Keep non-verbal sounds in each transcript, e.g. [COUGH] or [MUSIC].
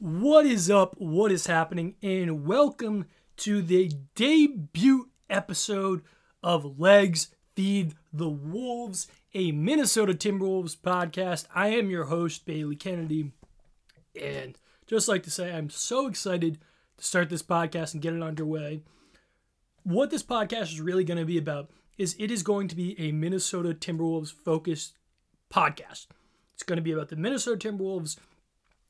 What is up? What is happening? And welcome to the debut episode of Legs Feed the Wolves, a Minnesota Timberwolves podcast. I am your host, Bailey Kennedy. And just like to say, I'm so excited to start this podcast and get it underway. What this podcast is really going to be about is it is going to be a Minnesota Timberwolves focused podcast. It's going to be about the Minnesota Timberwolves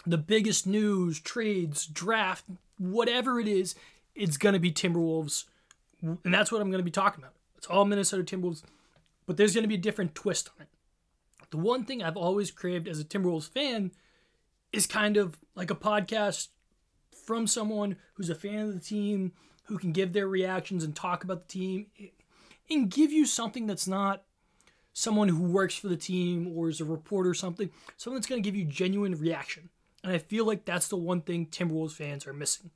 the biggest news, trades, draft, whatever it is, it's going to be Timberwolves. And that's what I'm going to be talking about. It's all Minnesota Timberwolves, but there's going to be a different twist on it. The one thing I've always craved as a Timberwolves fan is kind of like a podcast from someone who's a fan of the team, who can give their reactions and talk about the team and give you something that's not someone who works for the team or is a reporter or something, someone that's going to give you genuine reaction. And I feel like that's the one thing Timberwolves fans are missing.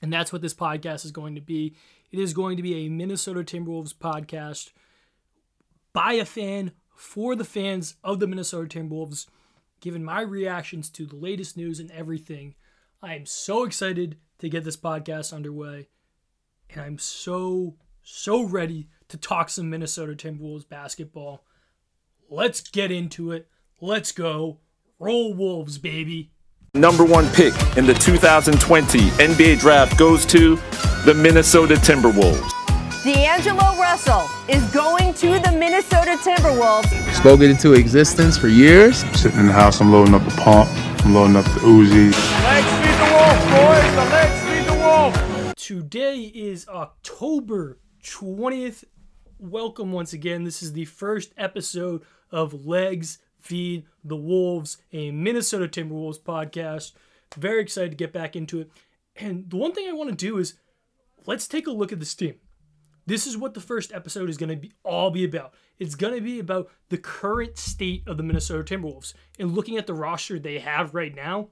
And that's what this podcast is going to be. It is going to be a Minnesota Timberwolves podcast by a fan for the fans of the Minnesota Timberwolves, given my reactions to the latest news and everything. I am so excited to get this podcast underway. And I'm so, so ready to talk some Minnesota Timberwolves basketball. Let's get into it. Let's go. Roll Wolves, baby. Number one pick in the 2020 NBA draft goes to the Minnesota Timberwolves. D'Angelo Russell is going to the Minnesota Timberwolves. Spoke it into existence for years. I'm sitting in the house, I'm loading up the pump, I'm loading up the Uzi. Legs feed the wolf, boys. The legs feed the wolf. Today is October 20th. Welcome once again. This is the first episode of Legs Feed the Wolves, a Minnesota Timberwolves podcast. Very excited to get back into it. And the one thing I want to do is let's take a look at this team. This is what the first episode is going to be all be about. It's going to be about the current state of the Minnesota Timberwolves and looking at the roster they have right now.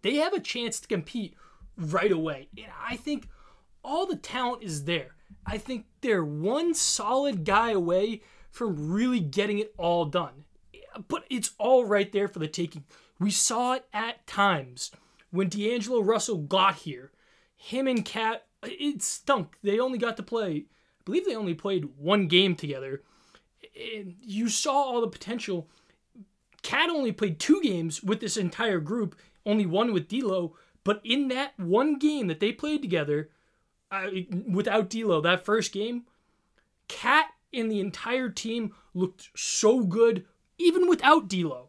They have a chance to compete right away. And I think all the talent is there. I think they're one solid guy away from really getting it all done but it's all right there for the taking. We saw it at times when D'Angelo Russell got here. Him and Cat, it stunk. They only got to play, I believe they only played one game together. And you saw all the potential. Cat only played two games with this entire group, only one with D'Lo. But in that one game that they played together, uh, without D'Lo, that first game, Cat and the entire team looked so good, even without D'Lo.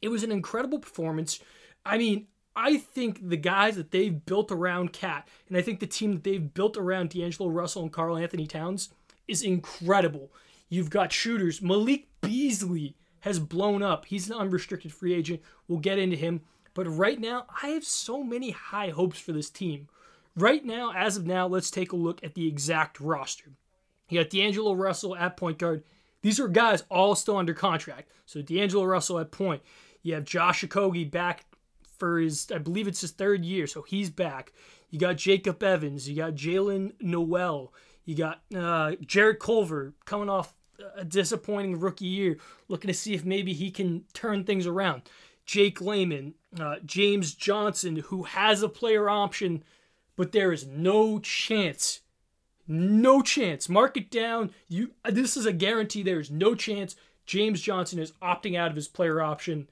It was an incredible performance. I mean, I think the guys that they've built around Cat, and I think the team that they've built around D'Angelo Russell and Karl-Anthony Towns is incredible. You've got shooters. Malik Beasley has blown up. He's an unrestricted free agent. We'll get into him. But right now, I have so many high hopes for this team. Right now, as of now, let's take a look at the exact roster. You got D'Angelo Russell at point guard. These are guys all still under contract. So D'Angelo Russell at point. You have Josh Okogie back for his, I believe it's his third year, so he's back. You got Jacob Evans. You got Jaylen Nowell. You got uh, Jarrett Culver coming off a disappointing rookie year, looking to see if maybe he can turn things around. Jake Layman, uh, James Johnson, who has a player option, but there is no chance no chance. Mark it down. You this is a guarantee there's no chance James Johnson is opting out of his player option,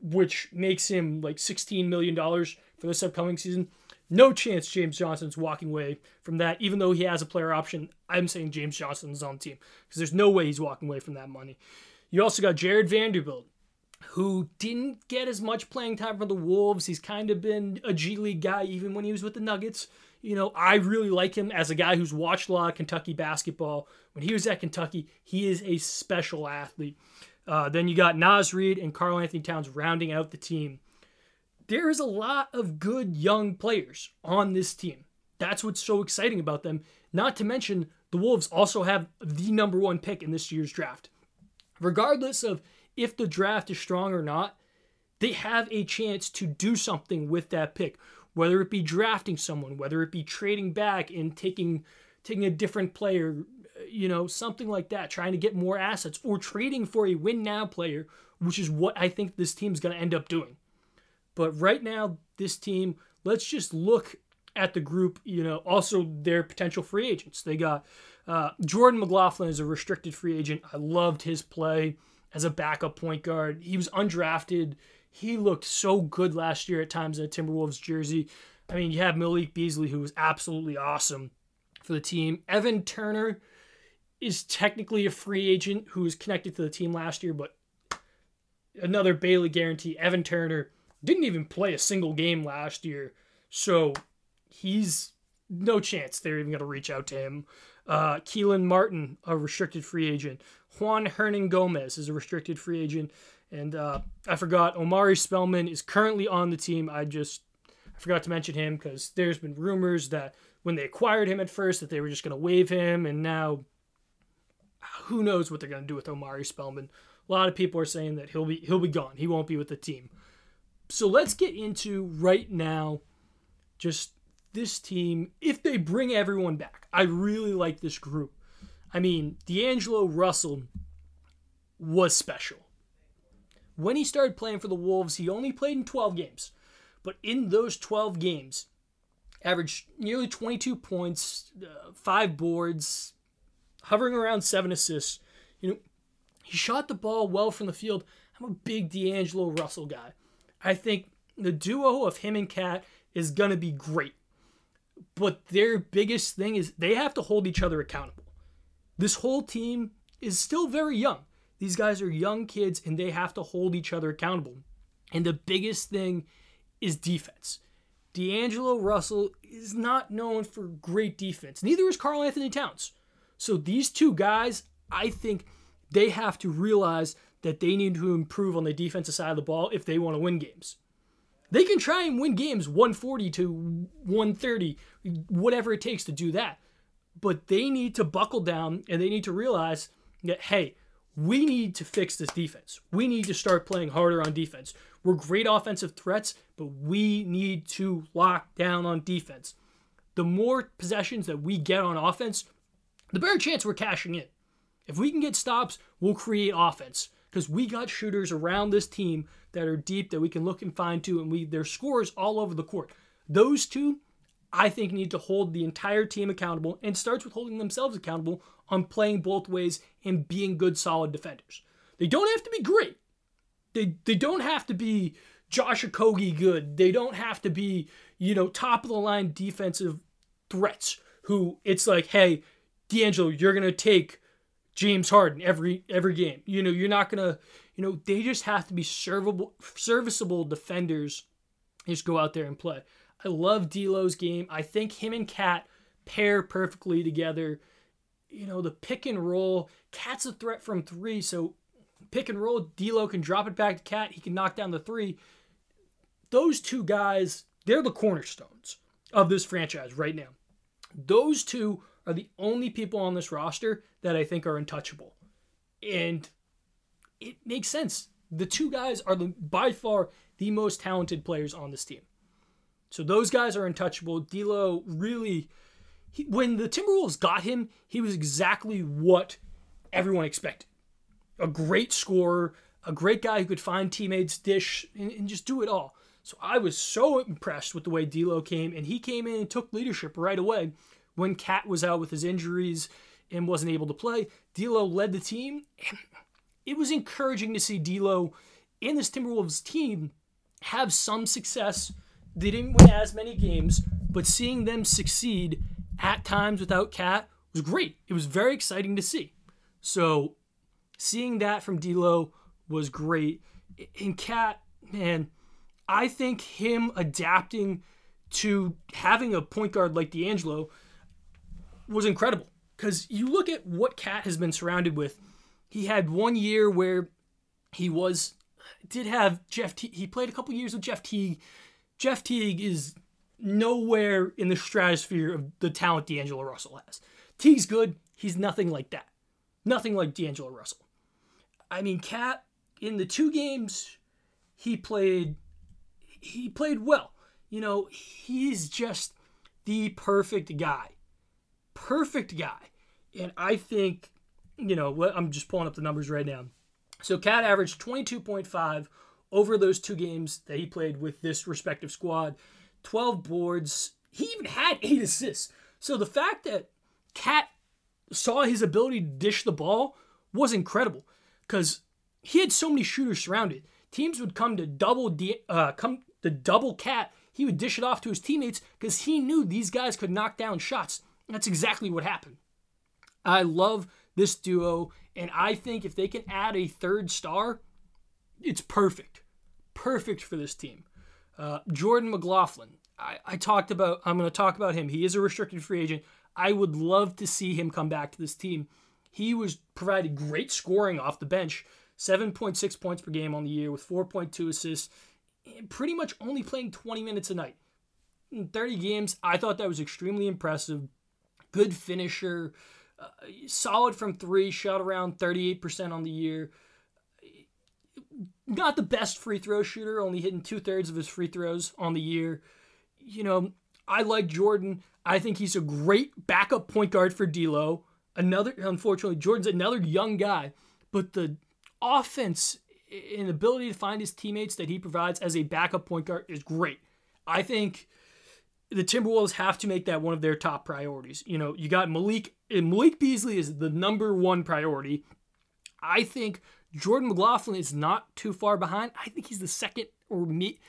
which makes him like $16 million for this upcoming season. No chance James Johnson's walking away from that, even though he has a player option. I'm saying James Johnson's on the team because there's no way he's walking away from that money. You also got Jarred Vanderbilt, who didn't get as much playing time for the Wolves. He's kind of been a G League guy even when he was with the Nuggets you know, I really like him as a guy who's watched a lot of Kentucky basketball. When he was at Kentucky, he is a special athlete. Uh, then you got Naz Reid and Karl-Anthony Towns rounding out the team. There is a lot of good young players on this team. That's what's so exciting about them. Not to mention, the Wolves also have the number one pick in this year's draft. Regardless of if the draft is strong or not, they have a chance to do something with that pick whether it be drafting someone, whether it be trading back and taking taking a different player, you know, something like that, trying to get more assets or trading for a win now player, which is what I think this team is going to end up doing. But right now, this team, let's just look at the group, you know, also their potential free agents. They got uh, Jordan McLaughlin is a restricted free agent. I loved his play as a backup point guard. He was undrafted. He looked so good last year at times in a Timberwolves jersey. I mean, you have Malik Beasley, who was absolutely awesome for the team. Evan Turner is technically a free agent who was connected to the team last year, but another Bailey guarantee. Evan Turner didn't even play a single game last year, so he's no chance they're even going to reach out to him. Uh, Kelan Martin, a restricted free agent. Juan Hernangómez is a restricted free agent. And uh, I forgot, Omari Spellman is currently on the team. I just I forgot to mention him because there's been rumors that when they acquired him at first that they were just going to waive him, and now who knows what they're going to do with Omari Spellman. A lot of people are saying that he'll be he'll be gone. He won't be with the team. So let's get into right now just this team if they bring everyone back. I really like this group. I mean, D'Angelo Russell was special. When he started playing for the Wolves, he only played in 12 games. But in those 12 games, averaged nearly 22 points, uh, five boards, hovering around seven assists. You know, he shot the ball well from the field. I'm a big D'Angelo Russell guy. I think the duo of him and Cat is going to be great. But their biggest thing is they have to hold each other accountable. This whole team is still very young. These guys are young kids and they have to hold each other accountable. And the biggest thing is defense. D'Angelo Russell is not known for great defense. Neither is Karl-Anthony Towns. So these two guys, I think they have to realize that they need to improve on the defensive side of the ball if they want to win games. They can try and win games 140 to 130, whatever it takes to do that. But they need to buckle down and they need to realize that, hey, we need to fix this defense. We need to start playing harder on defense. We're great offensive threats, but we need to lock down on defense. The more possessions that we get on offense, the better chance we're cashing in. If we can get stops, we'll create offense because we got shooters around this team that are deep that we can look and find to, and we their scores all over the court. Those two, I think, need to hold the entire team accountable, and starts with holding themselves accountable on playing both ways and being good, solid defenders. They don't have to be great. They they don't have to be Josh Okogie good. They don't have to be you know top of the line defensive threats. Who it's like, hey, D'Angelo, you're gonna take James Harden every every game. You know, you're not gonna, you know, they just have to be servable, serviceable defenders. Just go out there and play. I love D'Lo's game. I think him and Cat pair perfectly together. You know, the pick and roll. Cat's a threat from three, so pick and roll. D'Lo can drop it back to Cat. He can knock down the three. Those two guys, they're the cornerstones of this franchise right now. Those two are the only people on this roster that I think are untouchable. And it makes sense. The two guys are the by far the most talented players on this team. So those guys are untouchable. D'Lo really he, when the Timberwolves got him, he was exactly what everyone expected. A great scorer, a great guy who could find teammates, dish, and, and just do it all. So I was so impressed with the way D'Lo came, and he came in and took leadership right away when Cat was out with his injuries and wasn't able to play. D'Lo led the team, and it was encouraging to see D'Lo and this Timberwolves team have some success. They didn't win as many games, but seeing them succeed at times without Cat was great. It was very exciting to see. So seeing that from D'Lo was great. And Cat, man, I think him adapting to having a point guard like D'Angelo was incredible because you look at what Cat has been surrounded with. He had one year where he was did have Jeff. Te- he played a couple years with Jeff Teague. Jeff Teague is nowhere in the stratosphere of the talent D'Angelo Russell has. Teague's good. He's nothing like that. Nothing like D'Angelo Russell. I mean, Cat in the two games he played, he played well. You know, he's just the perfect guy perfect guy. And I think, you know, I'm just pulling up the numbers right now. So Cat averaged 22.5 over those two games that he played with this respective squad, 12 boards. He even had eight assists. So the fact that Cat saw his ability to dish the ball was incredible because he had so many shooters surrounded. Teams would come to double D, uh, come to double Cat. He would dish it off to his teammates because he knew these guys could knock down shots. That's exactly what happened. I love this duo, and I think if they can add a third star, it's perfect. Perfect for this team. Uh, Jordan McLaughlin. I, I talked about, I'm going to talk about him. He is a restricted free agent. I would love to see him come back to this team. He was provided great scoring off the bench, 7.6 points per game on the year with 4.2 assists, pretty much only playing 20 minutes a night. In 30 games, I thought that was extremely impressive. Good finisher, uh, solid from three, shot around 38% on the year. Not the best free throw shooter, only hitting two thirds of his free throws on the year. You know, I like Jordan. I think he's a great backup point guard for D'Lo. Another, unfortunately, Jordan's another young guy, but the offense and ability to find his teammates that he provides as a backup point guard is great. I think the Timberwolves have to make that one of their top priorities. You know, you got Malik, and Malik Beasley is the number one priority. I think Jordan McLaughlin is not too far behind. I think he's the second or me,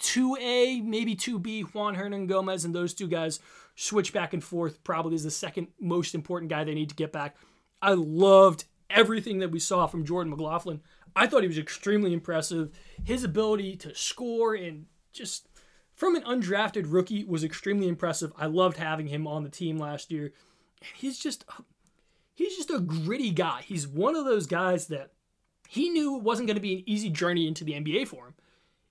2A, maybe 2B. Juan Hernangómez, and those two guys switch back and forth. Probably is the second most important guy they need to get back. I loved everything that we saw from Jordan McLaughlin. I thought he was extremely impressive. His ability to score and just from an undrafted rookie was extremely impressive. I loved having him on the team last year. He's just he's just a gritty guy. He's one of those guys that he knew it wasn't going to be an easy journey into the NBA for him.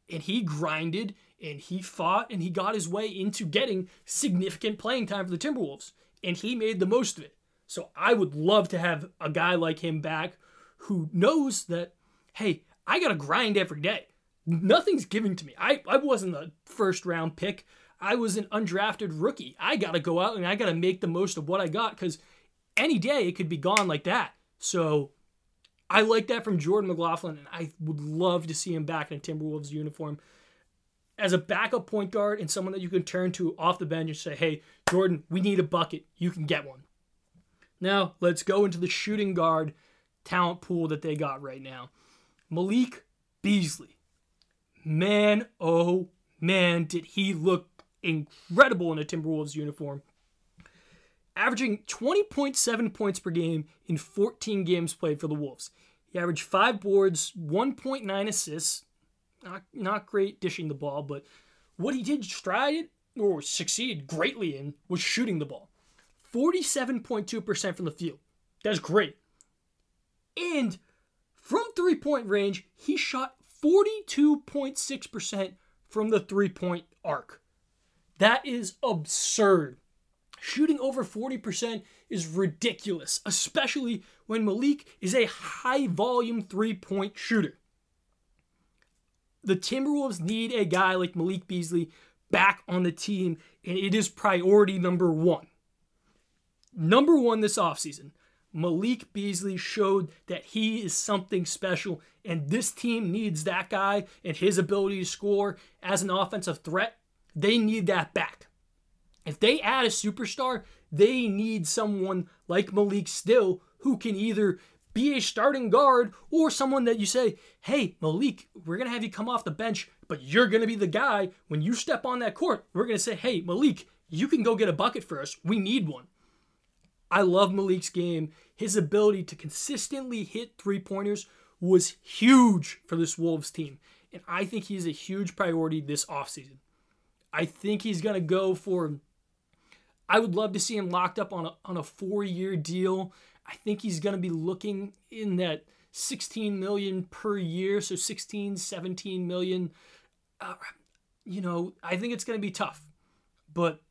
And he grinded and he fought and he got his way into getting significant playing time for the Timberwolves. And he made the most of it. So I would love to have a guy like him back who knows that, hey, I got to grind every day. Nothing's given to me. I, I wasn't a first round pick. I was an undrafted rookie. I got to go out and I got to make the most of what I got because any day it could be gone like that. So I like that from Jordan McLaughlin, and I would love to see him back in a Timberwolves uniform as a backup point guard and someone that you can turn to off the bench and say, hey, Jordan, we need a bucket. You can get one. Now, let's go into the shooting guard talent pool that they got right now. Malik Beasley. Man, oh man, did he look incredible in a Timberwolves uniform. Averaging 20.7 points per game in 14 games played for the Wolves. He averaged five boards, 1.9 assists. Not, not great dishing the ball, but what he did stride or succeed greatly in was shooting the ball. 47.2% from the field. That's great. And from three point range, he shot 42.6% from the three point arc. That is absurd. Shooting over 40% is ridiculous, especially when Malik is a high volume three point shooter. The Timberwolves need a guy like Malik Beasley back on the team, and it is priority number one. Number one this offseason, Malik Beasley showed that he is something special, and this team needs that guy and his ability to score as an offensive threat. They need that back. If they add a superstar, they need someone like Malik still who can either be a starting guard or someone that you say, hey, Malik, we're going to have you come off the bench, but you're going to be the guy when you step on that court. We're going to say, hey, Malik, you can go get a bucket for us. We need one. I love Malik's game. His ability to consistently hit three pointers was huge for this Wolves team. And I think he's a huge priority this offseason. I think he's going to go for. I would love to see him locked up on a, on a four year deal. I think he's going to be looking in that 16 million per year, so 16, 17 million. Uh, you know, I think it's going to be tough. But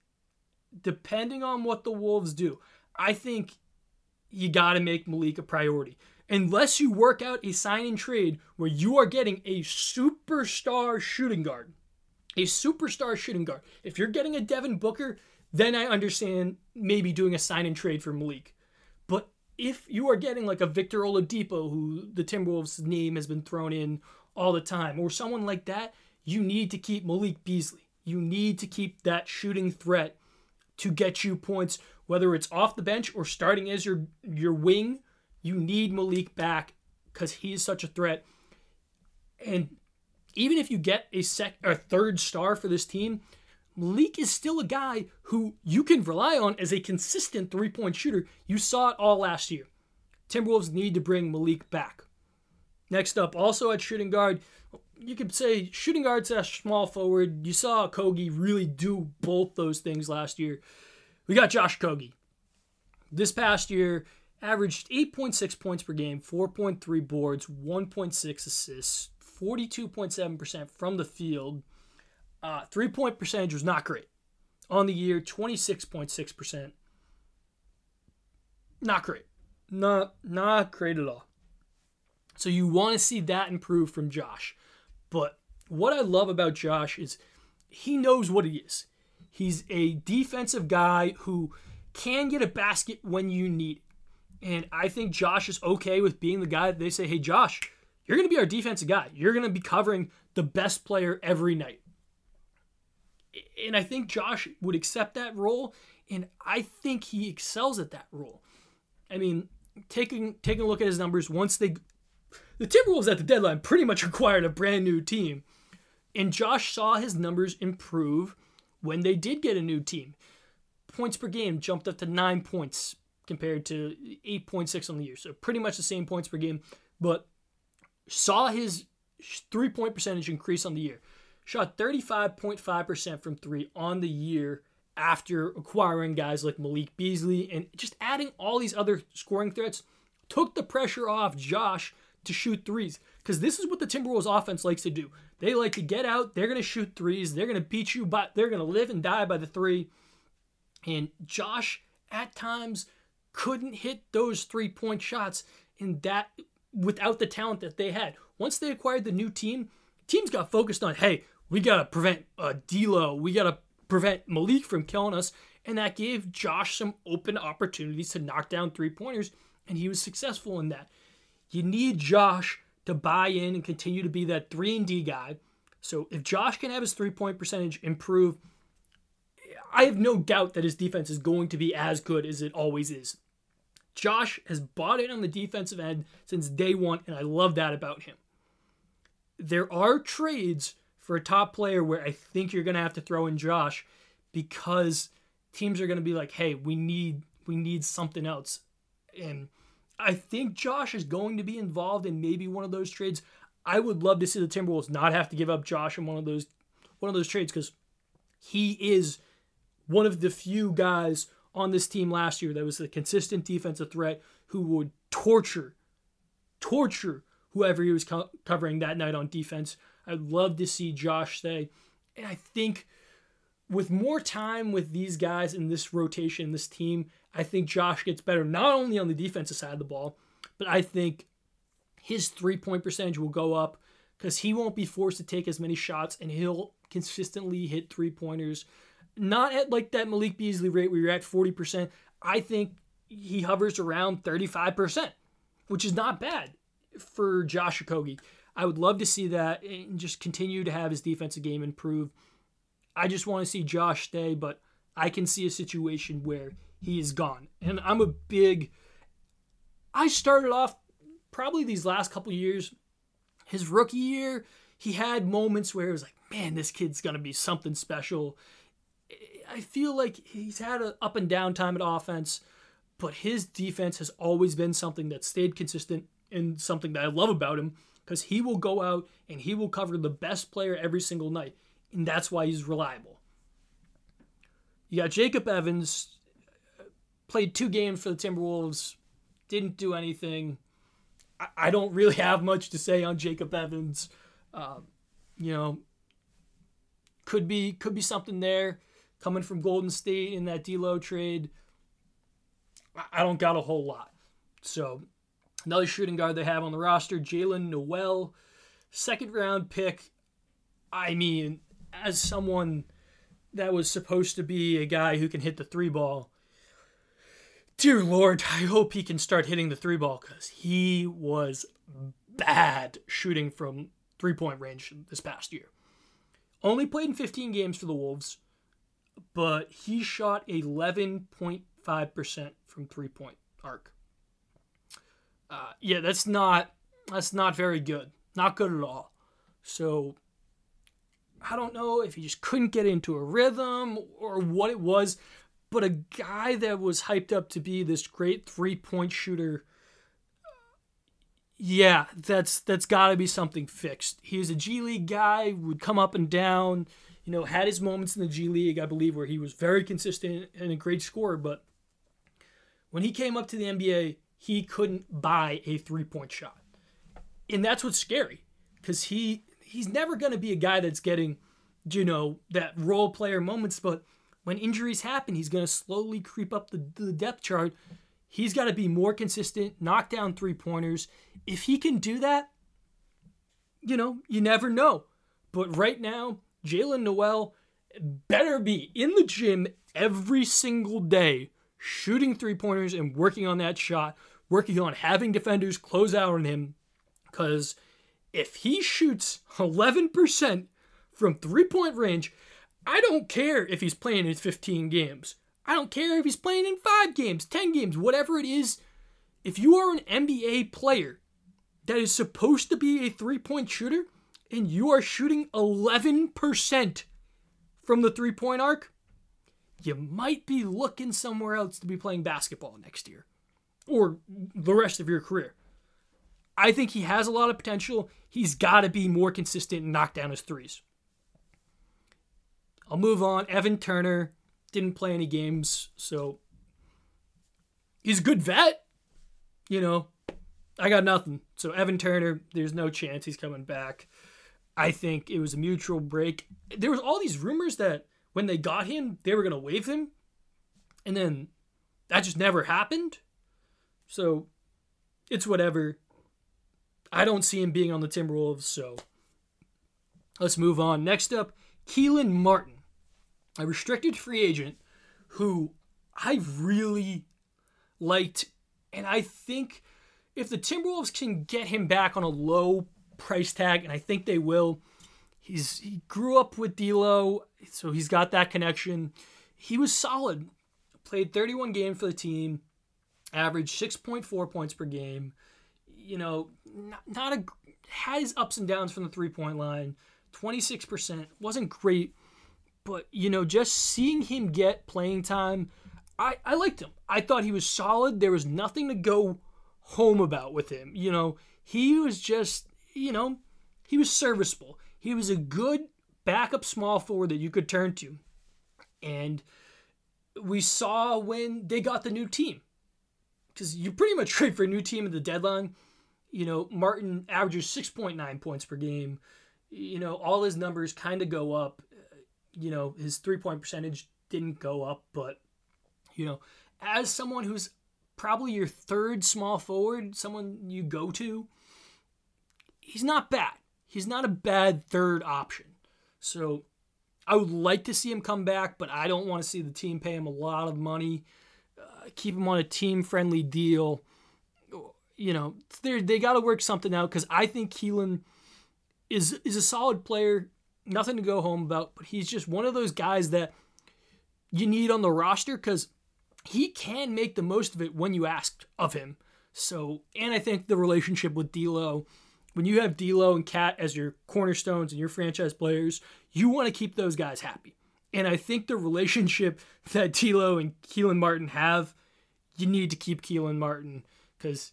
depending on what the Wolves do, I think you got to make Malik a priority. Unless you work out a sign and trade where you are getting a superstar shooting guard, a superstar shooting guard. If you're getting a Devin Booker, then I understand maybe doing a sign and trade for Malik. But if you are getting like a Victor Oladipo, who the Timberwolves name has been thrown in all the time, or someone like that, you need to keep Malik Beasley. You need to keep that shooting threat to get you points, whether it's off the bench or starting as your your wing. You need Malik back because he's such a threat. And even if you get a sec or third star for this team, Malik is still a guy who you can rely on as a consistent three point shooter. You saw it all last year. Timberwolves need to bring Malik back. Next up, also at shooting guard, you could say shooting guard slash small forward. You saw Okogie really do both those things last year. We got Josh Okogie. This past year, averaged 8.6 points per game, 4.3 boards, 1.6 assists, 42.7% from the field. Uh, three point percentage was not great. On the year, 26.6%. Not great. Not, not great at all. So you want to see that improve from Josh. But what I love about Josh is he knows what he is. He's a defensive guy who can get a basket when you need it. And I think Josh is okay with being the guy that they say, hey, Josh, you're going to be our defensive guy. You're going to be covering the best player every night. And I think Josh would accept that role. And I think he excels at that role. I mean, taking taking a look at his numbers, once they the Timberwolves at the deadline pretty much [LAUGHS] acquired a brand new team. And Josh saw his numbers improve when they did get a new team. Points per game jumped up to nine points compared to 8.6 on the year. So pretty much the same points per game, but saw his three point percentage increase on the year. Shot 35.5% from three on the year after acquiring guys like Malik Beasley and just adding all these other scoring threats took the pressure off Josh to shoot threes. Because this is what the Timberwolves offense likes to do. They like to get out, they're going to shoot threes, they're going to beat you, but they're going to live and die by the three. And Josh, at times, couldn't hit those three point shots in that without the talent that they had. Once they acquired the new team, teams got focused on, hey, we gotta prevent uh, D'Lo, we gotta prevent Malik from killing us, and that gave Josh some open opportunities to knock down three pointers, and he was successful in that. You need Josh to buy in and continue to be that three and D guy. So if Josh can have his three point percentage improve, I have no doubt that his defense is going to be as good as it always is. Josh has bought in on the defensive end since day one, and I love that about him. There are trades for a top player where I think you're going to have to throw in Josh because teams are going to be like, "Hey, we need we need something else," and I think Josh is going to be involved in maybe one of those trades. I would love to see the Timberwolves not have to give up Josh in one of those one of those trades because he is one of the few guys on this team last year that was a consistent defensive threat who would torture, torture whoever he was co- covering that night on defense. I'd love to see Josh stay. And I think with more time with these guys in this rotation, this team, I think Josh gets better not only on the defensive side of the ball, but I think his three point percentage will go up because he won't be forced to take as many shots and he'll consistently hit three pointers not at like that Malik Beasley rate where you're at 40%. I think he hovers around 35%, which is not bad for Josh Okogie. I would love to see that and just continue to have his defensive game improve. I just want to see Josh stay, but I can see a situation where he is gone. And I'm a big I started off probably these last couple years his rookie year, he had moments where it was like, man, this kid's going to be something special. I feel like he's had an up and down time at offense, but his defense has always been something that stayed consistent and something that I love about him because he will go out and he will cover the best player every single night, and that's why he's reliable. You got Jacob Evans, played two games for the Timberwolves, didn't do anything. I, don't really [LAUGHS] have much to say on Jacob Evans. Um, you know, could be could be something there coming from Golden State in that D'Lo trade. I don't got a whole lot. So another shooting guard they have on the roster, Jaylen Nowell, second round pick. I mean, as someone that was supposed to be a guy who can hit the three ball, dear Lord, I hope he can start hitting the three ball because he was bad shooting from three point range this past year. Only played in 15 games for the Wolves, but he shot 11.5% from three point arc. Uh, yeah, that's not that's not very good. Not good at all. So I don't know if he just couldn't get into a rhythm or what it was, but a guy that was hyped up to be this great three point shooter. Yeah, that's that's got to be something fixed. He was a G League guy, would come up and down. You know, had his moments in the G League, I believe, where he was very consistent and a great scorer. But when he came up to the NBA, he couldn't buy a three point shot, and that's what's scary because he he's never going to be a guy that's getting, you know, that role player moments. But when injuries happen, he's going to slowly creep up the, the depth chart. He's got to be more consistent, knock down three pointers. If he can do that, you know, you never know. But right now, Jaylen Nowell better be in the gym every single day, shooting three pointers and working on that shot, working on having defenders close out on him. Because if he shoots 11% from three point range, I don't care if he's playing in 15 games. I don't care if he's playing in five games, 10 games, whatever it is. If you are an NBA player that is supposed to be a three point shooter and you are shooting 11% from the three point arc, you might be looking somewhere else to be playing basketball next year or the rest of your career. I think he has a lot of potential. He's got to be more consistent and knock down his threes. I'll move on. Evan Turner didn't play any games, so he's a good vet. You know, I got nothing. So Evan Turner, there's no chance he's coming back. I think it was a mutual break. There was all these rumors that when they got him, they were going to waive him. And then that just never happened. So it's whatever. I don't see him being on the Timberwolves, so let's move on. Next up, Kelan Martin, a restricted free agent who I really liked, and I think if the Timberwolves can get him back on a low price tag, and I think they will, he's he grew up with D'Lo, so he's got that connection. He was solid. Played 31 games for the team, averaged 6.4 points per game you know, not, not a had his ups and downs from the three point line. 26% wasn't great, but you know, just seeing him get playing time, I, I liked him. I thought he was solid. There was nothing to go home about with him. You know, he was just, you know, he was serviceable. He was a good backup small forward that you could turn to. And we saw when they got the new team. Because you pretty much trade for a new team at the deadline you know, Martin averages 6.9 points per game. You know, all his numbers kind of go up. You know, his three point percentage didn't go up, but, you know, as someone who's probably your third small forward, someone you go to, he's not bad. He's not a bad third option. So I would like to see him come back, but I don't want to see the team pay him a lot of money, keep him on a team friendly deal you know, they they got to work something out because I think Kelan is is a solid player. Nothing to go home about, but he's just one of those guys that you need on the roster because he can make the most of it when you ask of him. So, and I think the relationship with D'Lo, when you have D'Lo and Cat as your cornerstones and your franchise players, you want to keep those guys happy. And I think the relationship [LAUGHS] that D'Lo and Kelan Martin have, you need to keep Kelan Martin because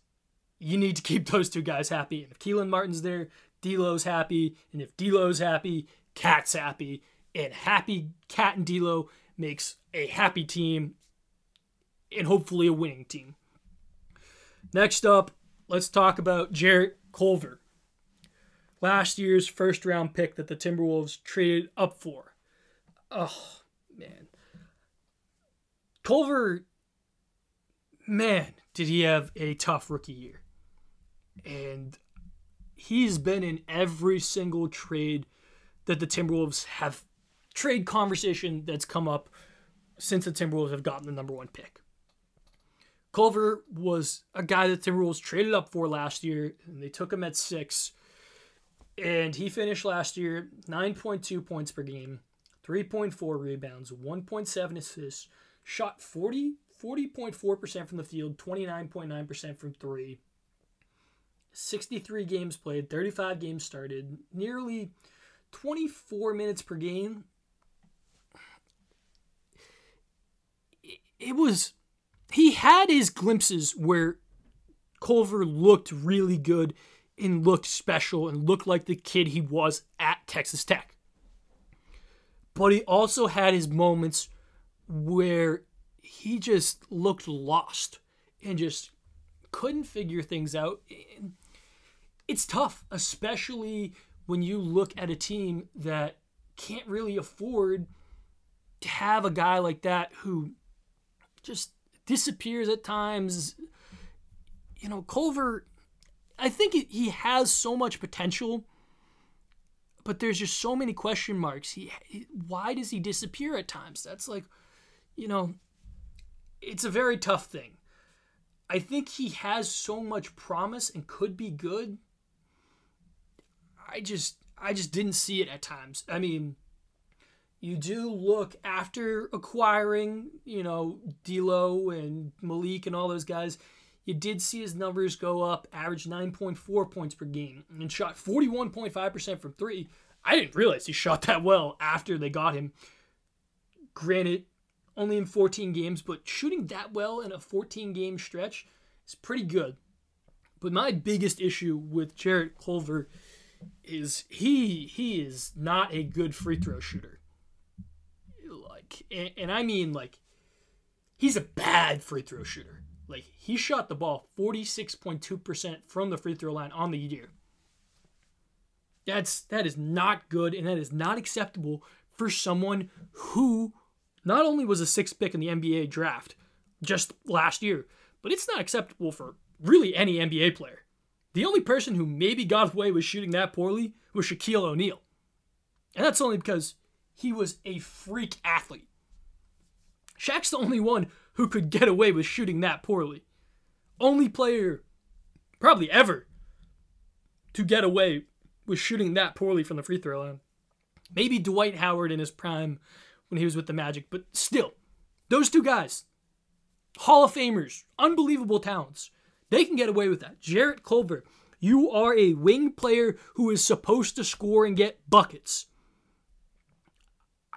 you need to keep [LAUGHS] those two guys happy. And if Kelan Martin's there, D'Lo's happy, and if D'Lo's happy, Cat's happy, and happy Cat and D'Lo makes a happy team, and hopefully a winning team. Next up, let's talk about Jarrett Culver, last year's first round pick that the Timberwolves traded up for. Oh man, Culver, man, did he have a tough rookie year and he's been in every single trade that the Timberwolves have trade conversation that's come up since the Timberwolves have gotten the number one pick. Culver was a guy that Timberwolves traded up for last year, and they took him at six. And he finished last year 9.2 points per game, 3.4 rebounds, 1.7 assists, shot 40 40.4% from the field, 29.9% from 3. 63 games played, 35 games started, nearly 24 minutes per game. It was he had his glimpses where Culver looked really good and looked special and looked like the kid he was at Texas Tech. But he also had his moments where he just looked lost and just couldn't figure things out. It's tough, especially when you look at a team that can't really afford to have a guy like that who just disappears at times. You know, Culver, I think he has so much potential, but there's just so many question marks. He, why does he disappear at times? That's like, you know, it's a very tough thing. I think he has so much promise and could be good. I just I just didn't see it at times. I mean, you do look after acquiring, you know, D'Lo and Malik and all those guys. You did see his numbers go up, average 9.4 points per game, and shot 41.5% from three. I didn't realize he shot that well after they got him. Granted, only in 14 games, but shooting that well in a 14 game stretch is pretty good. But my biggest issue with Jarrett Culver is he he is not a good free throw shooter. Like and, and I mean like he's a bad free throw shooter. Like he shot the ball 46.2% from the free throw line on the year. That's that is not good and that is not acceptable for someone who not only was a sixth pick in the NBA draft just last year, but it's not acceptable for really any NBA player. The only person who maybe got away with shooting that poorly was Shaquille O'Neal. And that's only because he was a freak athlete. Shaq's the only one who could get away with shooting that poorly. Only player, probably ever, to get away with shooting that poorly from the free throw line. Maybe Dwight Howard in his prime when he was with the Magic, but still, those two guys, Hall of Famers, unbelievable talents. They can get away with that. Jarrett Culver, you are a wing player who is supposed to score and get buckets.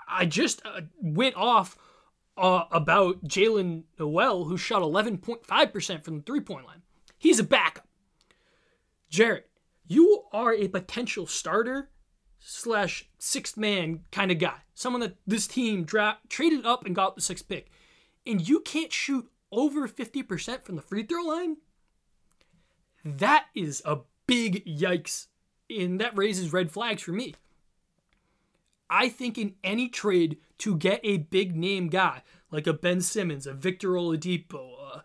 I just uh, went off uh, about Jaylen Nowell, who shot 11.5% from the three point line. He's a backup. Jarrett, you are a potential starter slash sixth man kind of guy. Someone that this team draft traded up and got the sixth pick. And you can't shoot over 50% from the free throw line? That is a big yikes. And that raises red flags for me. I think in any trade to get a big name guy like a Ben Simmons, a Victor Oladipo, uh,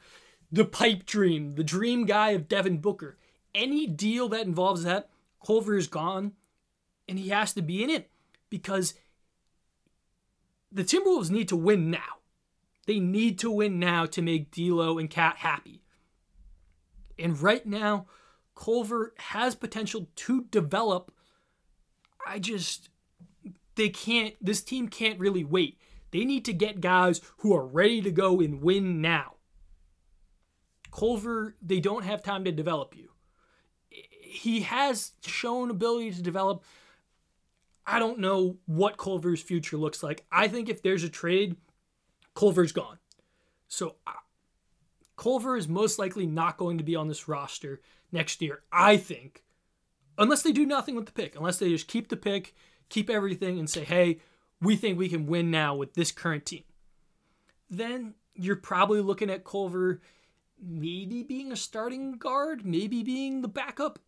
the pipe dream, the dream guy of Devin Booker, any deal that involves that, Culver is gone and he has to be in it because the Timberwolves need to win now. They need to win now to make D'Lo and Cat happy. And right now, Culver has potential to develop. I just they can't. This team can't really wait. They need to get guys who are ready to go and win now. Culver, they don't have time to develop you. He has shown ability to develop I don't know what Culver's future looks like. I think if there's a trade, Culver's gone. So Culver is most likely not going to be on this roster next year, I think, unless they do nothing with the pick, unless they just keep the pick, keep everything, and say, hey, we think we can win now with this current team. Then you're probably looking at Culver maybe being a starting guard, maybe being the backup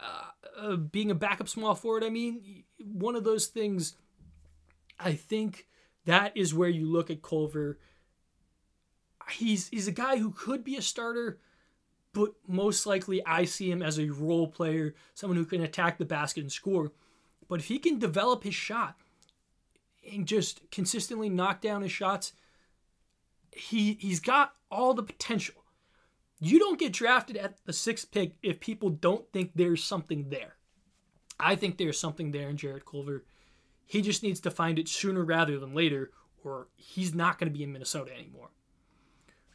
uh, uh, being a backup small forward, I mean, one of those things, I think that is where you look at Culver. He's, he's a guy who could be a starter, but most likely I see him as a role player, someone who can attack the basket and score. But if he can develop his shot and just consistently knock down his shots, he he's got all the potential. You don't get drafted at the sixth pick if people don't think there's something there. I think there's something there in Jarrett Culver. He just needs to find it sooner rather than later, or he's not going to be in Minnesota anymore.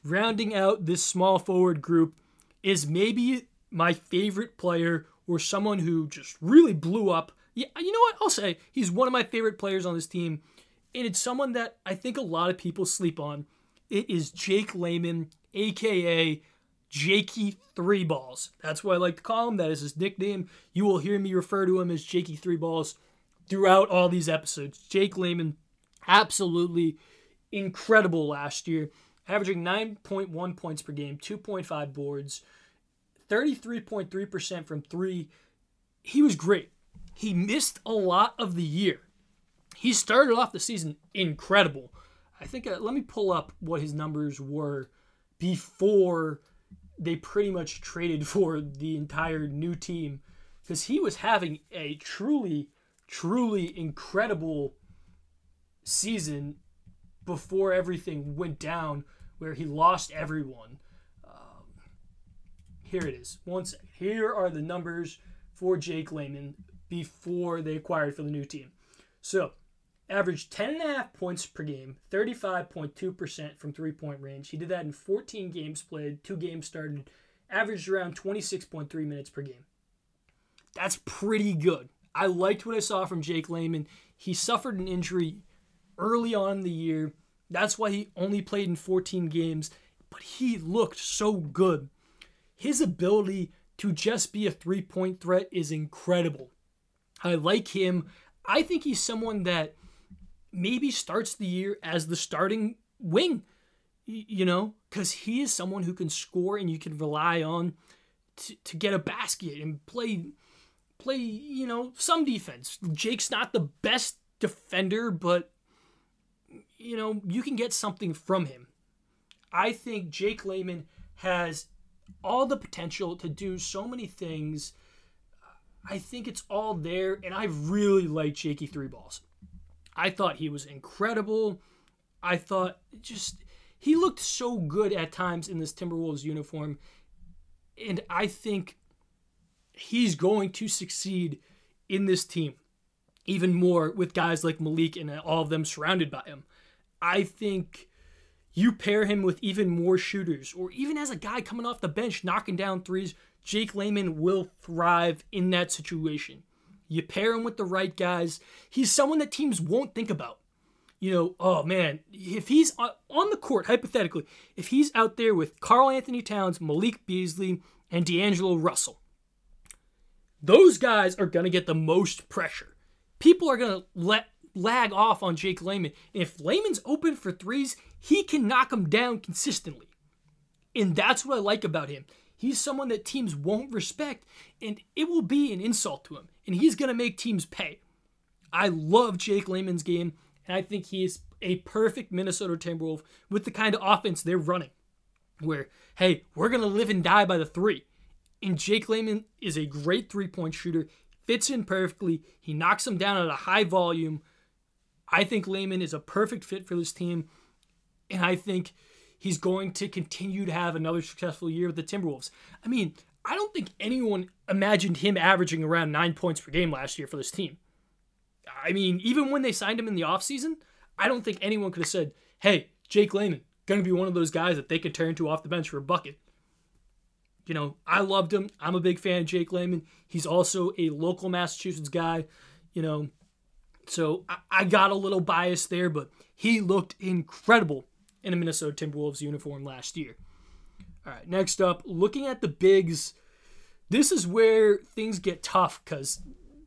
Rounding out this small forward group is maybe my favorite player or someone who just really blew up. Yeah, you know what? I'll say he's one of my favorite players on this team, and it's someone that I think a lot of people sleep on. It is Jake Layman, aka Jakey Three Balls. That's what I like to call him. That is his nickname. You will hear me refer to him as Jakey Three Balls throughout all these episodes. Jake Layman, absolutely incredible last year, averaging 9.1 points per game, 2.5 boards, 33.3% from three. He was great. He missed a lot of the year. He started off the season incredible. I think, uh, let me pull up what his numbers were before they pretty much traded for the entire new team because he was having a truly, truly incredible season before everything went down, where he lost everyone. Um, here it is. One second. Here are the numbers for Jake Layman before they acquired for the new team. So, averaged 10.5 points per game, 35.2% from three point range. He did that in 14 games played, two games started, averaged around 26.3 minutes per game. That's pretty good. I liked what I saw from Jake Layman. He suffered an injury early on in the year. That's why he only played in 14 games, but he looked so good. His ability to just be a three point threat is incredible. I like him. I think he's someone that maybe starts the year as the starting wing, you know, because he is someone who can score and you can rely on to, to get a basket and play play, you know, some defense. Jake's not the best defender, but you know, you can get something from him. I think Jake Layman has all the potential to do so many things. I think it's all there, and I really like Jakey Three Balls. I thought he was incredible. I thought just he looked so good at times in this Timberwolves uniform, and I think he's going to succeed in this team even more with guys like Malik and all of them surrounded by him. I think you pair him with even more shooters, or even as a guy coming off the bench knocking down threes, Jake Layman will thrive in that situation. You pair him with the right guys. He's someone that teams won't think about. You know, oh man, if he's on the court, hypothetically, if he's out there with Karl-Anthony Towns, Malik Beasley, and D'Angelo Russell, those guys are going to get the most pressure. People are going to let lag off on Jake Layman. And if Layman's open for threes, he can knock them down consistently. And that's what I like about him. He's someone that teams won't respect, and it will be an insult to him. And he's going to make teams pay. I love Jake Layman's game, and I think he is a perfect Minnesota Timberwolf with the kind of offense they're running. Where, hey, we're going to live and die by the three. And Jake Layman is a great three point shooter, fits in perfectly. He knocks them down at a high volume. I think Layman is a perfect fit for this team, and I think he's going to continue to have another successful year with the Timberwolves. I mean, I don't think anyone imagined him averaging around nine points per game last year for this team. I mean, even when they signed him in the offseason, I don't think anyone could have said, hey, Jake Layman, going to be one of those guys that they could turn to off the bench for a bucket. You know, I loved him. I'm a big fan of Jake Layman. He's also a local Massachusetts guy. You know, so I, I got a little biased there, but he looked incredible in a Minnesota Timberwolves uniform last year. All right, next up, looking at the bigs, this is where things get tough because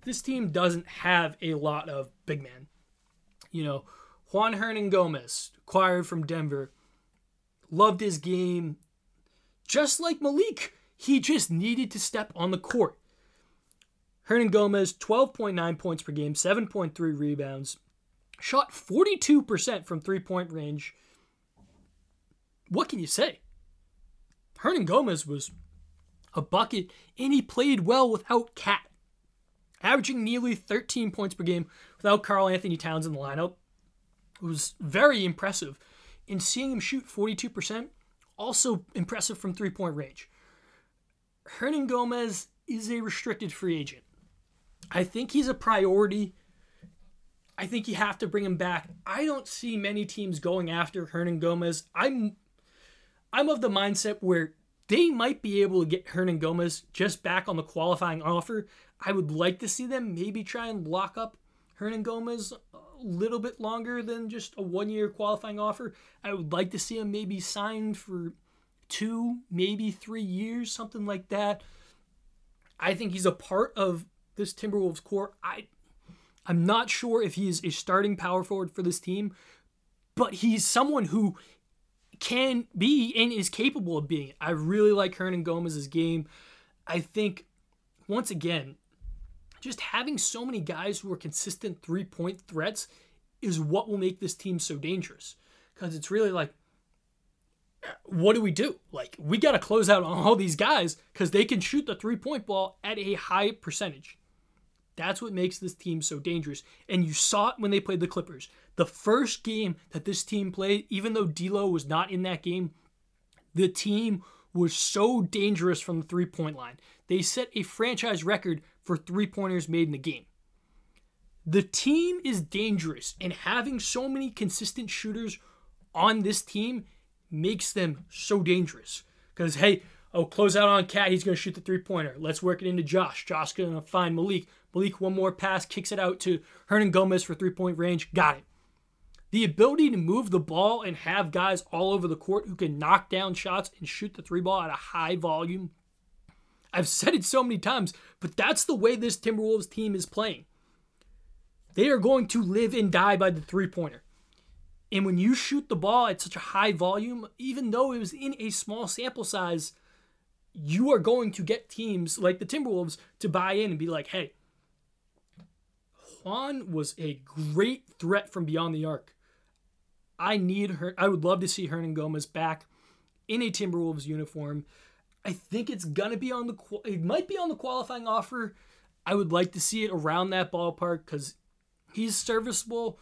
this team doesn't have a lot of big men. You know, Juan Hernangómez, acquired from Denver, loved his game. Just like Malik, he just needed to step on the court. Hernangómez, 12.9 points per game, 7.3 rebounds, shot 42% from three point range. What can you say? Hernangómez was a bucket, and he played well without KAT, averaging nearly 13 points per game without Karl-Anthony Towns in the lineup. It was very impressive. And seeing him shoot 42%, also impressive from three point range. Hernangómez is a restricted free agent. I think he's a priority. I think you have to bring him back. I don't see many teams going after Hernangómez. I'm I'm of the mindset where they might be able to get Hernangómez just back on the qualifying offer. I would like to see them maybe try and lock up Hernangómez a little bit longer than just a one year qualifying offer. I would like to see him maybe signed for two, maybe three years, something like that. I think he's a part of this Timberwolves core. I I'm not sure if he's a starting power forward for this team, but he's someone who can be and is capable of being. I really like Hernangómez's game. I think once again, just having so many guys who are consistent three point threats is what will make this team so dangerous. Because it's really like, what do we do? Like, we got to close out on all these guys because they can shoot the three point ball at a high percentage. That's what makes this team so dangerous. And you saw it when they played the Clippers. The first game that this team played, even though D'Lo was not in that game, the team was so dangerous from the three point line. They set a franchise record for three pointers made in the game. The team is dangerous, and having so many consistent shooters on this team makes them so dangerous. Because, hey, oh, close out on KAT, he's going to shoot the three pointer. Let's work it into Josh. Josh going to find Malik. Malik, one more pass, kicks it out to Hernangómez for three point range. Got it the ability to move the ball and have guys all over the court who can knock down shots and shoot the three ball at a high volume. I've said it so many times, but that's the way this Timberwolves team is playing. They are going to live and die by the three pointer. And when you shoot the ball at such a high volume, even though it was in a small sample size, you are going to get teams like the Timberwolves to buy in and be like, hey, Juan was a great threat from beyond the arc. I need her. I would love to see Hernangómez back in a Timberwolves uniform. I think it's gonna be on the. It might be on the qualifying offer. I would like to see it around that ballpark because he's serviceable,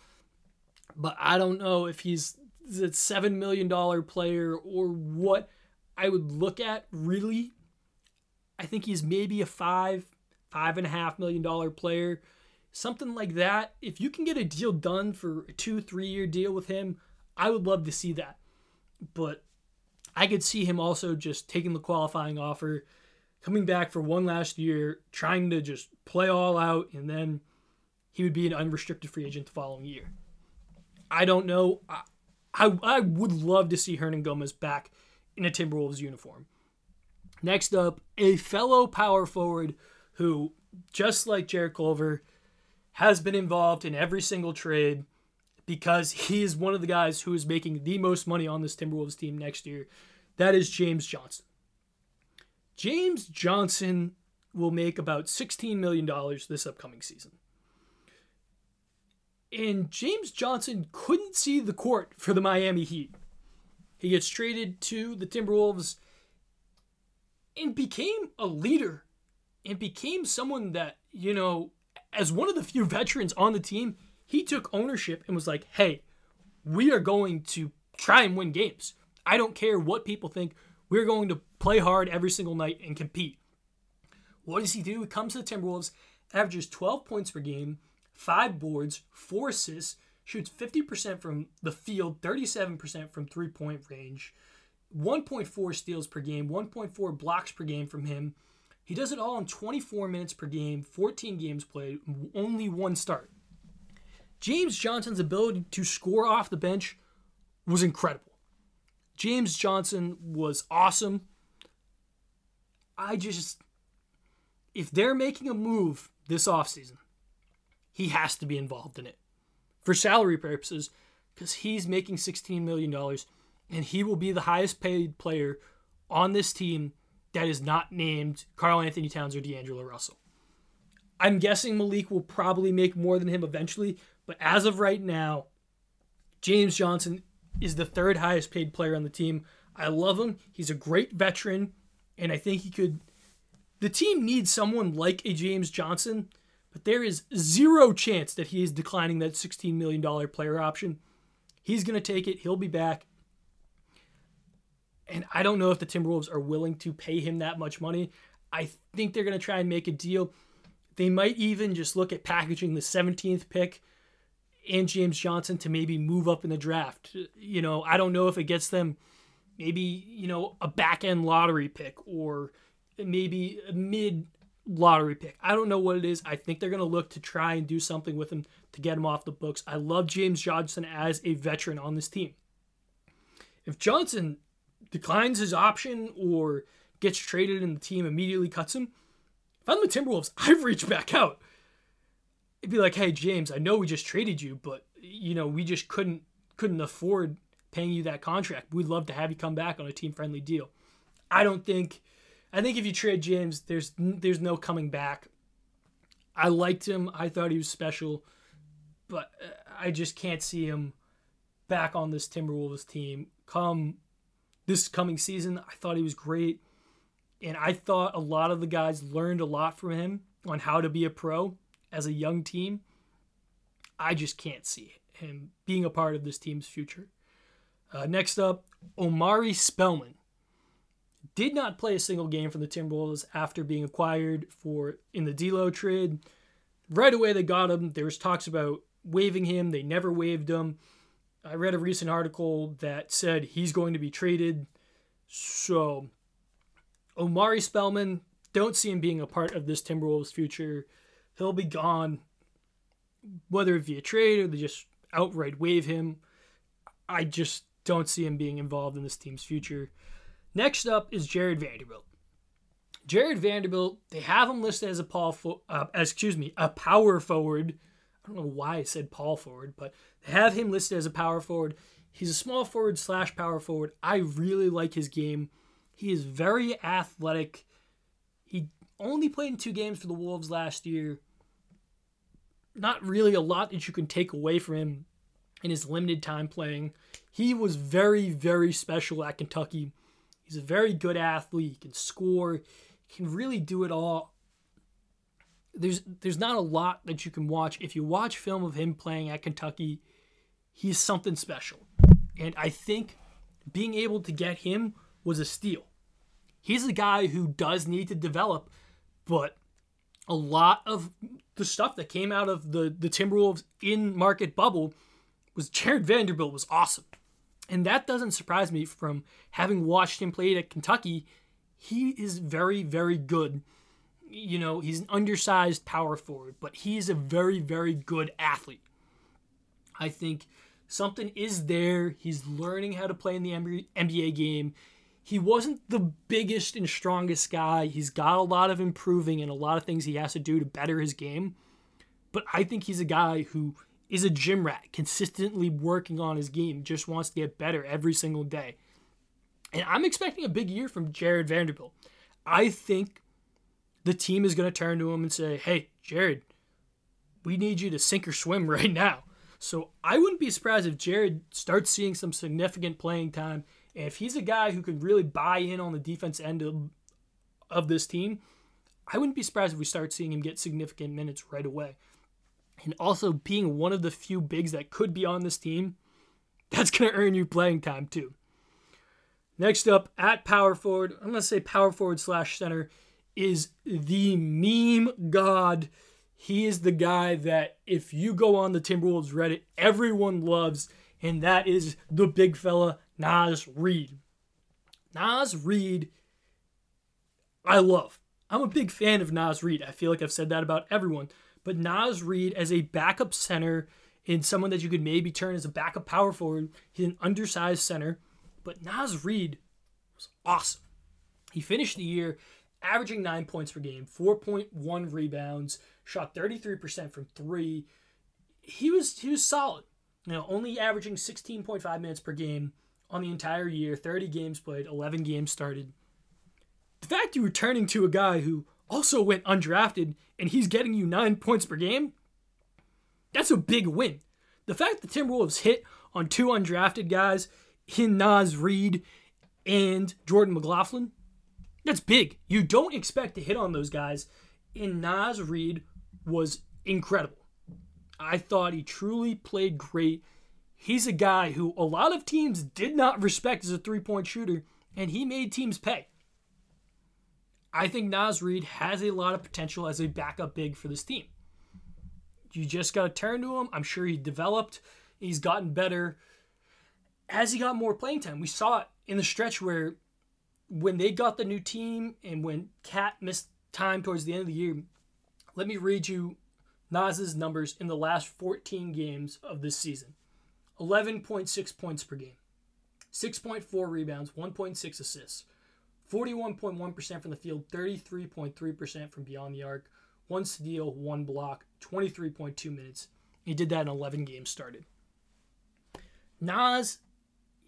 but I don't know if he's a seven million dollar player or what. I would look at really. I think he's maybe a five, five and a half million dollar player, something like that. If you can get a deal done for a two, three year deal with him, I would love to see that. But I could see him also just taking the qualifying offer, coming back for one last year, trying to just play all out, and then he would be an unrestricted free agent the following year. I don't know. I, I, I would love to see Hernangómez back in a Timberwolves uniform. Next up, a fellow power forward who, just like Jarrett Culver, has been involved in every single trade because he is one of the guys who is making the most money on this Timberwolves team next year. That is James Johnson. James Johnson will make about $16 million this upcoming season. And James Johnson couldn't see the court for the Miami Heat. He gets traded to the Timberwolves and became a leader and became someone that, you know, as one of the few [LAUGHS] veterans on the team, he took ownership and was like, hey, we are going to try and win games. I don't care what people think. We're going to play hard every single night and compete. What does he do? He comes to the Timberwolves, averages 12 points per game, five boards, four assists, shoots 50% from the field, 37% from three point range, 1.4 steals per game, 1.4 blocks per game from him. He does it all in 24 minutes per game, 14 games played, only one start. James Johnson's ability to score off the bench was incredible. James Johnson was awesome. I just, if they're making a move this offseason, he has to be involved in it for salary purposes because he's making $16 million and he will be the highest paid player on this team that is not named Karl-Anthony Towns or D'Angelo Russell. I'm guessing Malik will probably make more than him eventually, but as of right now, James Johnson is the third highest paid player on the team. I love him. He's a great veteran, and I think he could. The team needs someone like a James Johnson, but there is zero chance that he is declining that $16 million player option. He's going to take it. He'll be back. And I don't know if the Timberwolves are willing to pay him that much money. I think they're going to try and make a deal they might even just look at packaging the 17th pick and James Johnson to maybe move up in the draft. You know, I don't know if it gets them maybe, you know, a back end lottery pick or maybe a mid lottery pick. I don't know what it is. I think they're going to look to try and do something with him to get him off the books. I love James Johnson as a veteran on this team. If Johnson declines his option or gets traded and the team immediately cuts him, if I'm the Timberwolves, [LAUGHS] I've reached back out. It'd be like, hey James, I know we just traded you, but you know we just couldn't couldn't afford paying you that contract. We'd love to have you come back on a team friendly deal. I don't think. I think if you trade James, there's there's no coming back. I liked him. I thought he was special, but uh, I just can't see him back on this Timberwolves team come this coming season. I thought he was great. And I thought a lot of the guys learned a lot from him on how to be a pro as a young team. I just can't see him being a part of this team's future. Uh, next up, Omari Spellman did not play a single game for the Timberwolves after being acquired for in the D'Lo trade. Right away, they got him. There was talks about waiving him. They never waived him. I read a recent article that said he's going to be traded. So, Omari Spellman, don't see him being a part of this Timberwolves future. He'll be gone, whether via trade or they just outright waive him. I just don't see him being involved in this team's future. Next up is Jarred Vanderbilt. Jarred Vanderbilt, they have him listed as a Paul, uh, excuse me, a power forward. I don't know why I said Paul forward, but they have him listed as a power forward. He's a small forward slash power forward. I really like his game. He is very athletic. He only played in two games for the Wolves last year. Not really a lot that you can take away from him in his limited time playing. He was very, very special at Kentucky. He's a very good athlete. He can score. He can really do it all. There's there's not a lot that you can watch. If you watch film of him playing at Kentucky, he's something special. And I think being able to get him was a steal. He's a guy who does need to develop, but a lot of the stuff that came out of the, the Timberwolves in market bubble was Jarred Vanderbilt was awesome. And that doesn't surprise me from having watched him play at Kentucky. He is very, very good. You know, he's an undersized power forward, but he's a very, very good athlete. I think something is there. He's learning how to play in the NBA game. He wasn't the biggest and strongest guy. He's got a lot of improving and a lot of things he has to do to better his game. But I think he's a guy who is a gym rat, consistently working on his game, just wants to get better every single day. And I'm expecting a big year from Jarred Vanderbilt. I think the team is going to turn to him and say, hey, Jarred, we need you to sink or swim [LAUGHS] right now. So I wouldn't be surprised if Jarred starts seeing some significant playing time. And if he's a guy who can really buy in on the defense end of, of this team, I wouldn't be surprised if we start seeing him get significant minutes right away and also being one of the few bigs that could be on this team, that's going to earn you playing time too. Next up, at power forward, I'm going to say power forward slash center, is the meme god. He is the guy that if you go on the Timberwolves Reddit, everyone loves, and that is the big fella, Naz Reid. Naz Reid, I love. I'm a big fan of Naz Reid. I feel like I've said that about everyone but Naz Reid as a backup center and someone that you could maybe turn as a backup power forward. He's an undersized center, but Naz Reid was awesome. He finished the year averaging nine points per game, 4.1 rebounds, shot 33% from three. He was he was solid. You know, only averaging 16.5 minutes per game on the entire year, 30 games played, 11 games started. The fact you were turning to a guy who also went undrafted and he's getting you nine points per game, that's a big win. The fact the Timberwolves hit on two undrafted guys in Naz Reid and Jordan McLaughlin, that's big. You don't expect to hit on those guys. And Naz Reid was incredible. I thought he truly played great. He's a guy who a lot of teams did not respect as a three point shooter, and he made teams pay. I think Naz Reid has a lot of potential as a backup big for this team. You just got to turn to him. I'm sure he developed. He's gotten better as he got more playing time. We saw it in the stretch where when they got the new team and when KAT missed time towards the end of the year, let me read you Naz's numbers in the last 14 games of this season 11.6 points per game, 6.4 rebounds, 1.6 assists, 41.1% from the field, 33.3% from beyond the arc, one steal, one block, 23.2 minutes. He did that in 11 games started. Naz,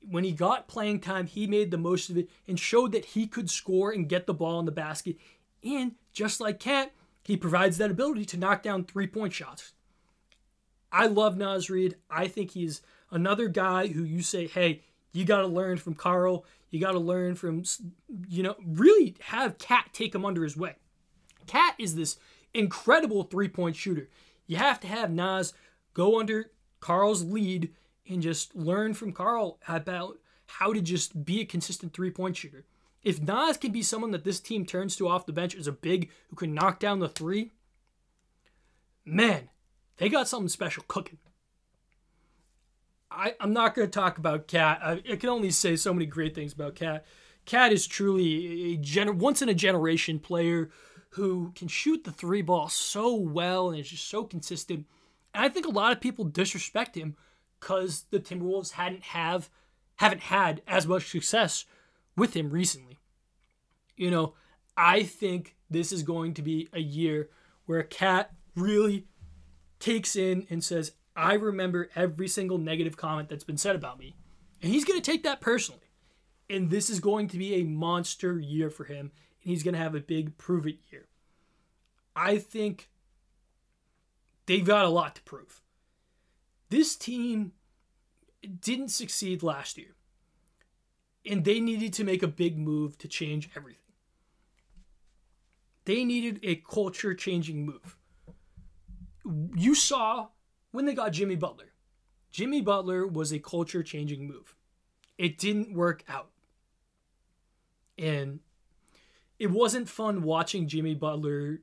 when he got playing time, he made the most of it and showed that he could score and get the ball in the basket. And just like KAT, he provides that ability to knock down three point shots. I love Naz Reid. I think he's another guy who you say, hey, you got to learn from Karl. You got to learn from, you know, really have KAT take him under his way. KAT is this incredible three point shooter. You have to have Naz go under Karl's lead and just learn from Karl about how to just be a consistent three point shooter. If Naz can be someone that this team turns to off the bench as a big who can knock down the three, man, they got something special cooking. I, I'm not going to talk about KAT. I, I, can only say so many great things about KAT. KAT is truly a gener- once in a generation player who can shoot the three ball so well and is just so consistent. And I think a lot of people disrespect him because the Timberwolves hadn't have haven't had as much success with him recently. You know, I think this is going to be a year where KAT really takes in and says, I remember every single negative comment that's been said about me. And he's going to take that personally. And this is going to be a monster year for him. And he's going to have a big prove it year. I think they've got a lot to prove. This team didn't succeed last year. And they needed to make a big move to change everything. They needed a culture changing move. You saw when they got Jimmy Butler. Jimmy Butler was a culture changing move. It didn't work out. And it wasn't fun watching Jimmy Butler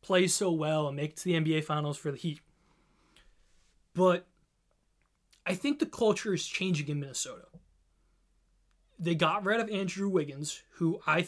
play so well and make it to the NBA Finals for the Heat. But I think the culture is changing in Minnesota. They got rid of Andrew Wiggins, who I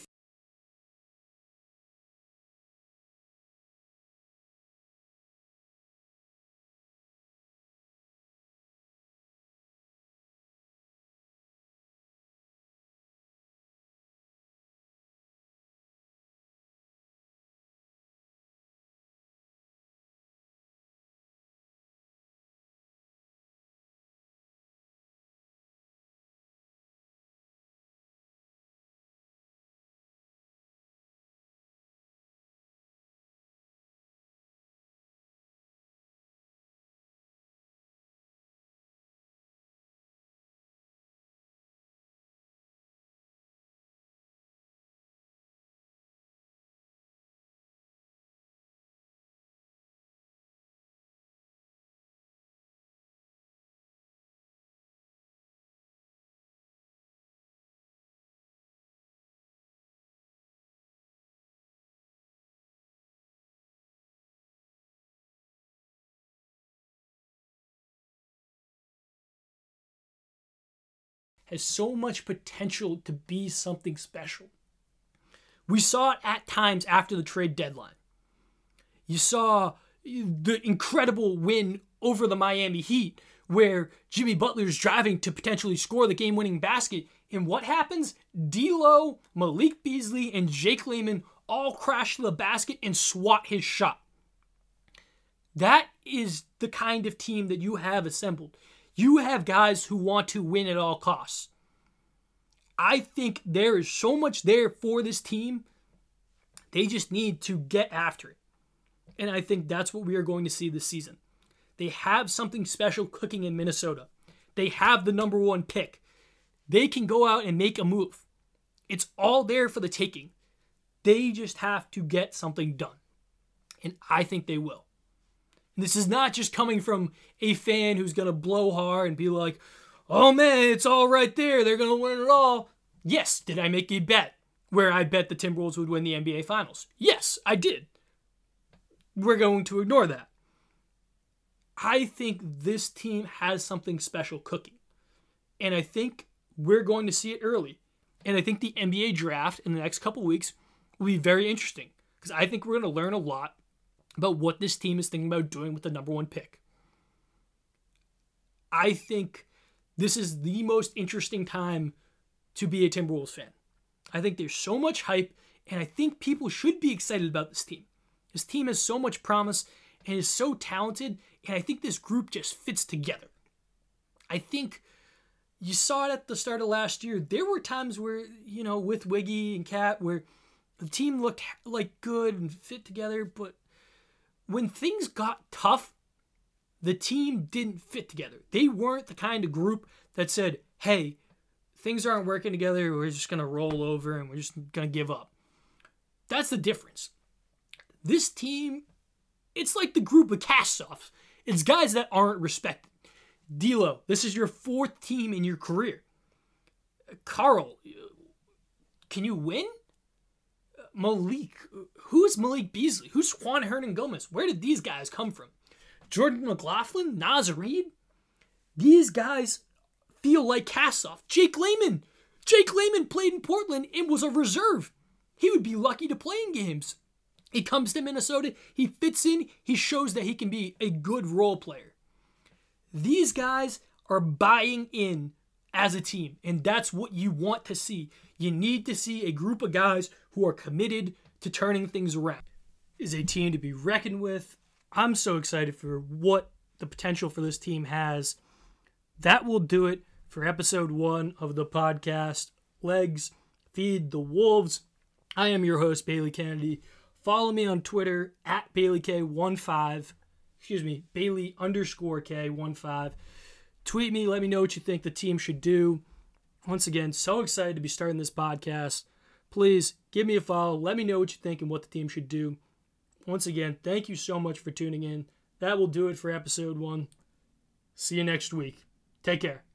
has so much potential to be something special. We saw it at times after the trade deadline. You saw the incredible win over the Miami Heat where Jimmy Butler's driving to potentially score the game winning basket. And what happens? D'Lo, Malik Beasley, and Jake Layman all crash to the basket and swat his shot. That is the kind of team that you have assembled. You have guys who want to win at all costs. I think there is so much there for this team. They just need to get after it. And I think that's what we are going to see this season. They have something special cooking in Minnesota. They have the number one pick. They can go out and make a move. It's all there for the taking. They just have to get something done. And I think they will. This is not just coming from a fan who's going to blow hard and be like, oh man, it's all right there. They're going to win it all. Yes, did I make a bet? where I bet the Timberwolves would win the NBA Finals. Yes, I did. We're going to ignore that. I think this team has something special cooking. And I think we're going to see it early. And I think the NBA draft in the next couple weeks will be very interesting because I think we're going to learn a lot about what this team is thinking about doing with the number one pick. I think this is the most interesting time to be a Timberwolves fan. I think there's so much hype, and I think people should be excited about this team. This team has so much promise and is so talented, and I think this group just fits together. I think you saw it at the start of last year. There were times where, you know, with Wiggy and Cat, where the team looked like good and fit together, but when things got tough, the team didn't fit together. They weren't the kind of group that said, hey, things aren't working together. We're just going to roll over and we're just going to give up. That's the difference. This team, it's like the group of cast offs. It's guys that aren't respected. D'Lo, this is your fourth team in your career. Karl, can you win? Malik, who's Malik Beasley? Who's Juan Hernangómez? Where did these guys come from? Jordan McLaughlin, Naz Reid. These guys feel like cast-off. Jake Layman. Jake Layman played in Portland and was a reserve. He would be lucky to play in games. He comes to Minnesota, he fits in, he shows that he can be a good role player. These guys are buying in as a team, and that's what you want to see. You need to see a group of guys who are committed to turning things around. Is a team to be reckoned with. I'm so excited for what the potential for this team has. That will do it for episode one of the podcast, Legs Feed the Wolves. I am your host, Bailey Kennedy. Follow me on Twitter at BaileyK15. Excuse me, Bailey underscore K15. Tweet me, let me know what you think the team should do. Once again, so excited to be starting this podcast. Please give me a follow. Let me know what you think and what the team should do. Once again, thank you so much for tuning in. That will do it for episode one. See you next week. Take care.